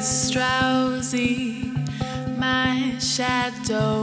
is drowsy. My shadow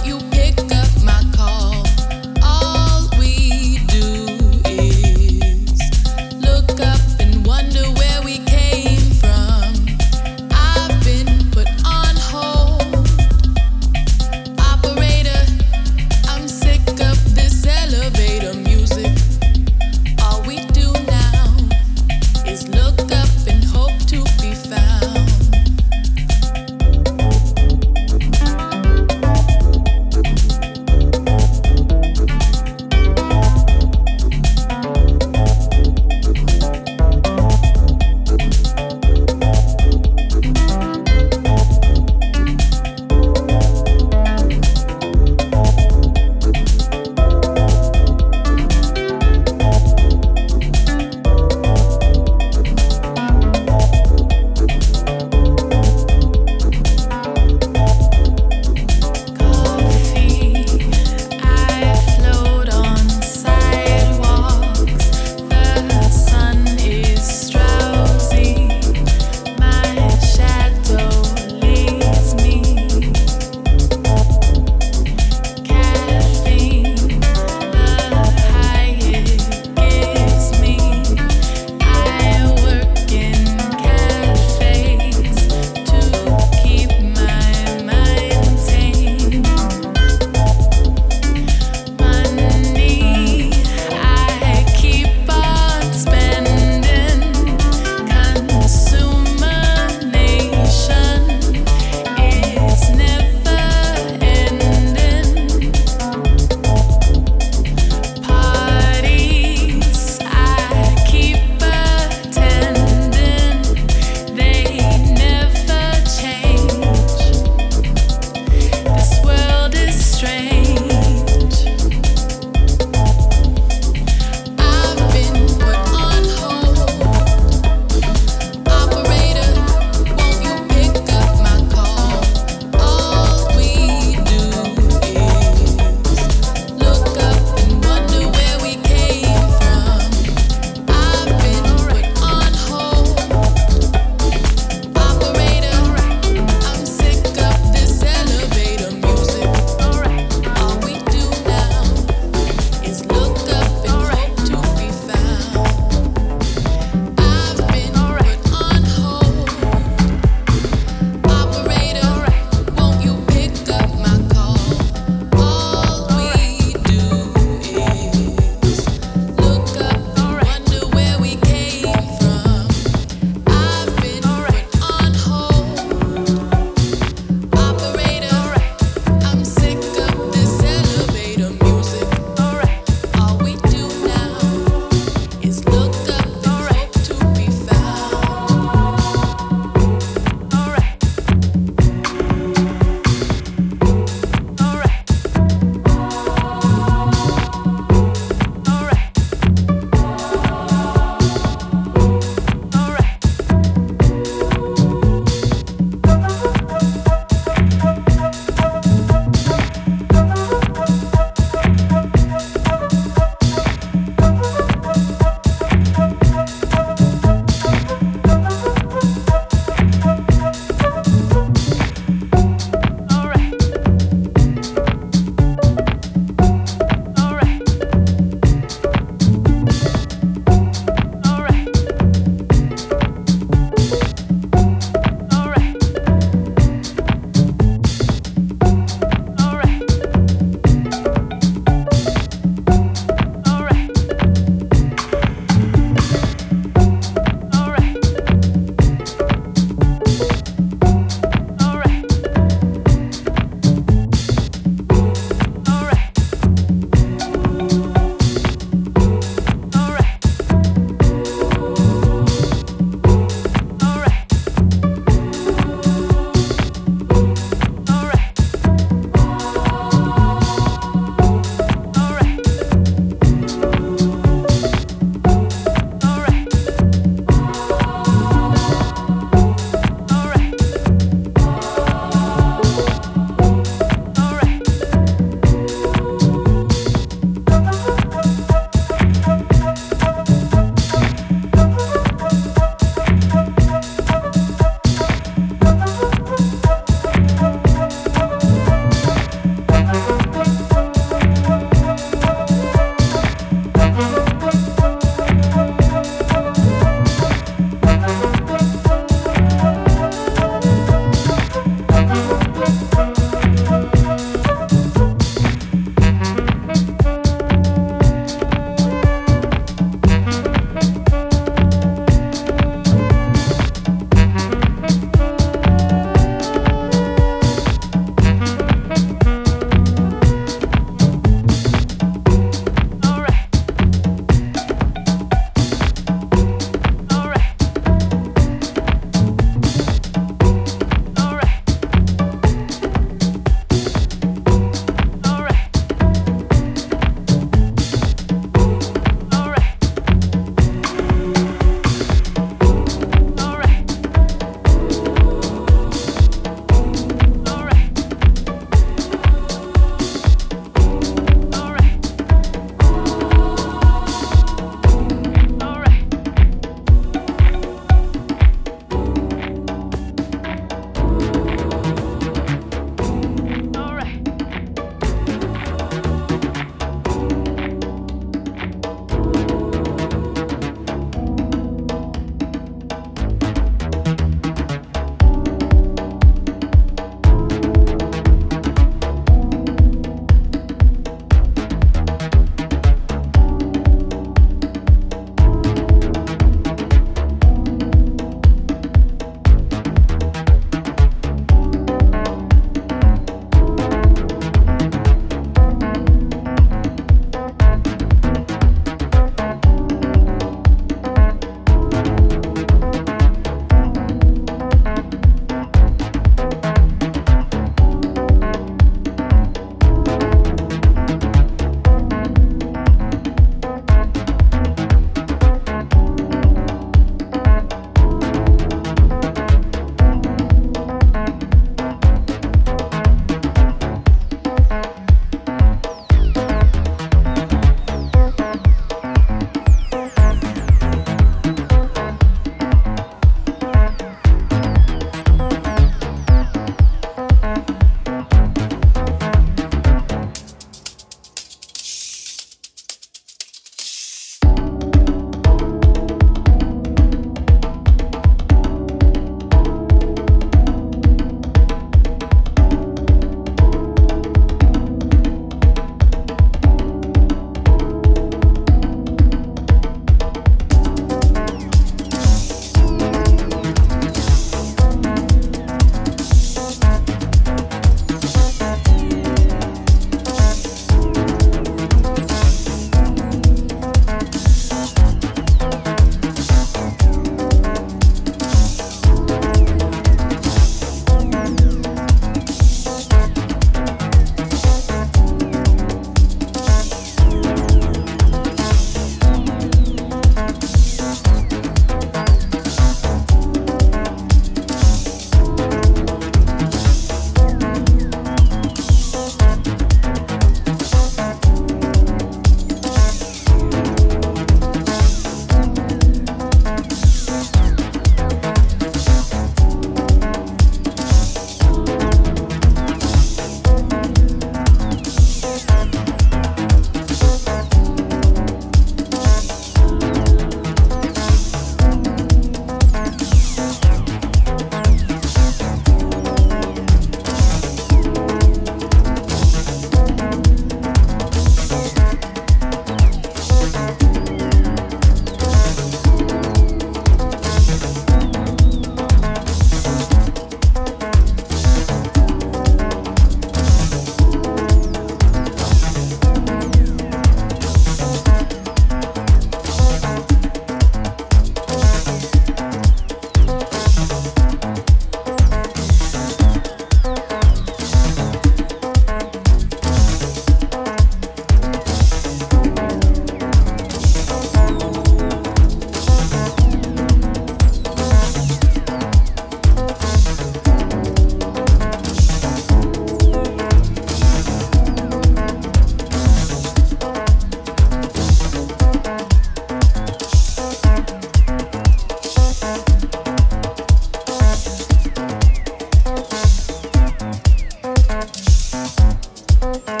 Bye.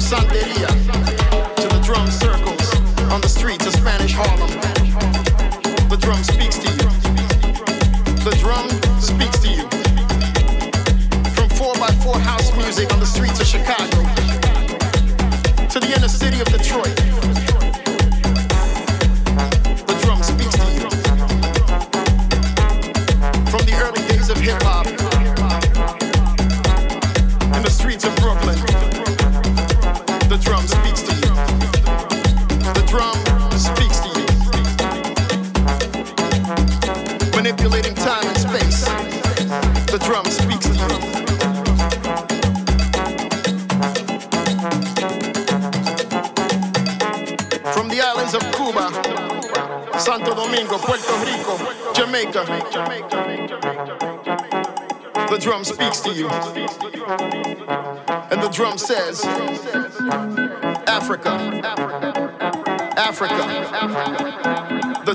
Santeria.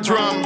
Drum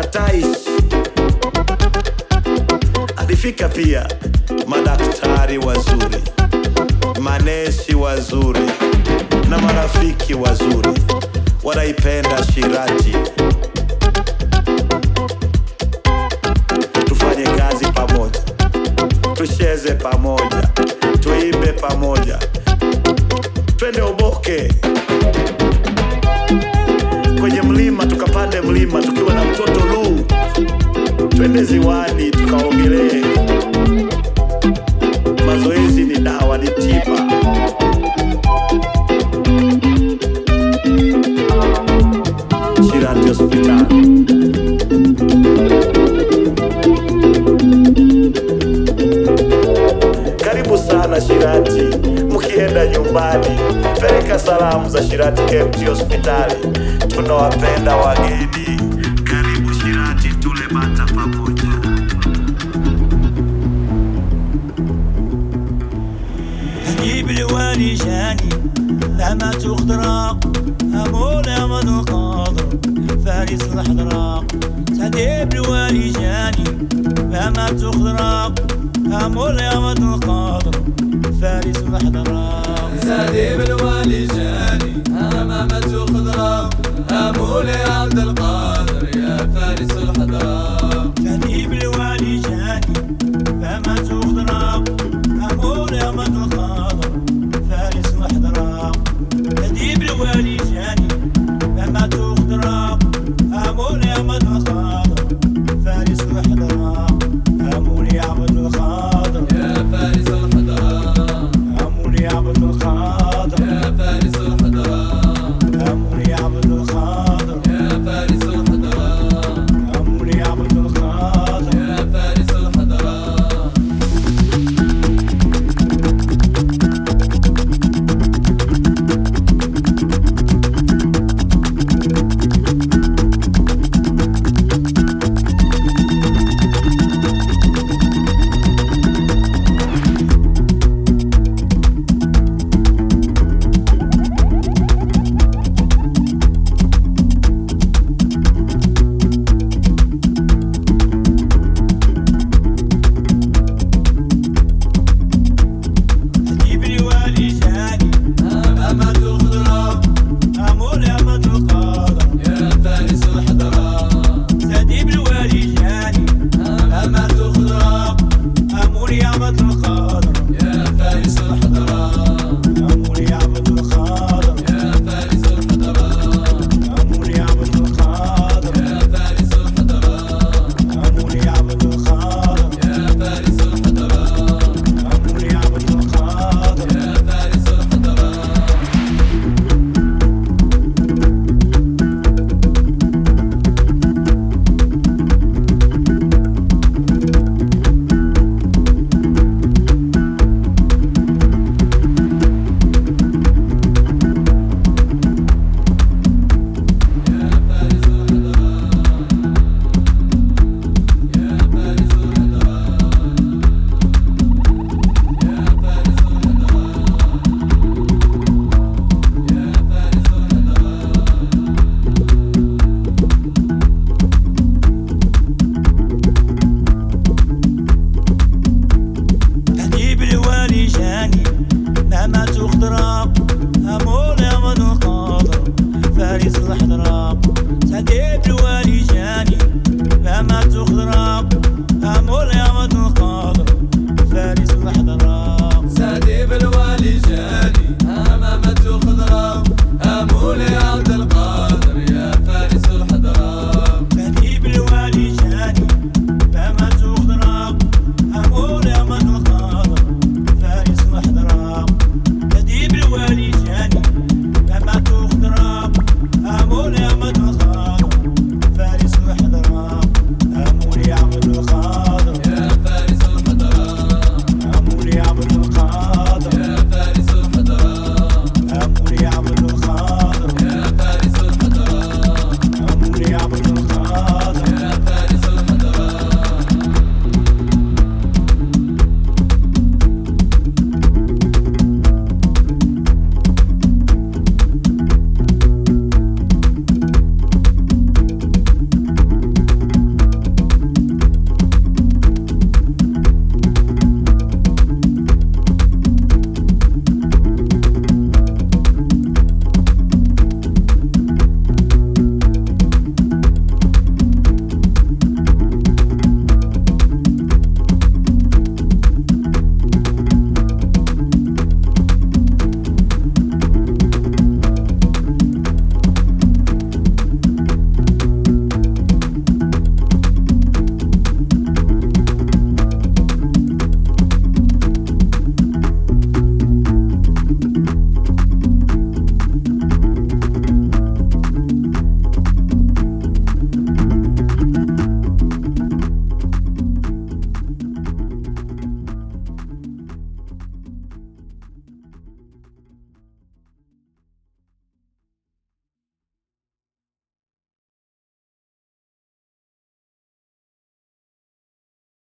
matatai, alifika pia. Madaktari wazuri, manesi wazuri. Na marafiki wazuri. Wanaipenda Shirati. Tufanye kazi pamoja, tucheze pamoja, tuimbe pamoja. ziwani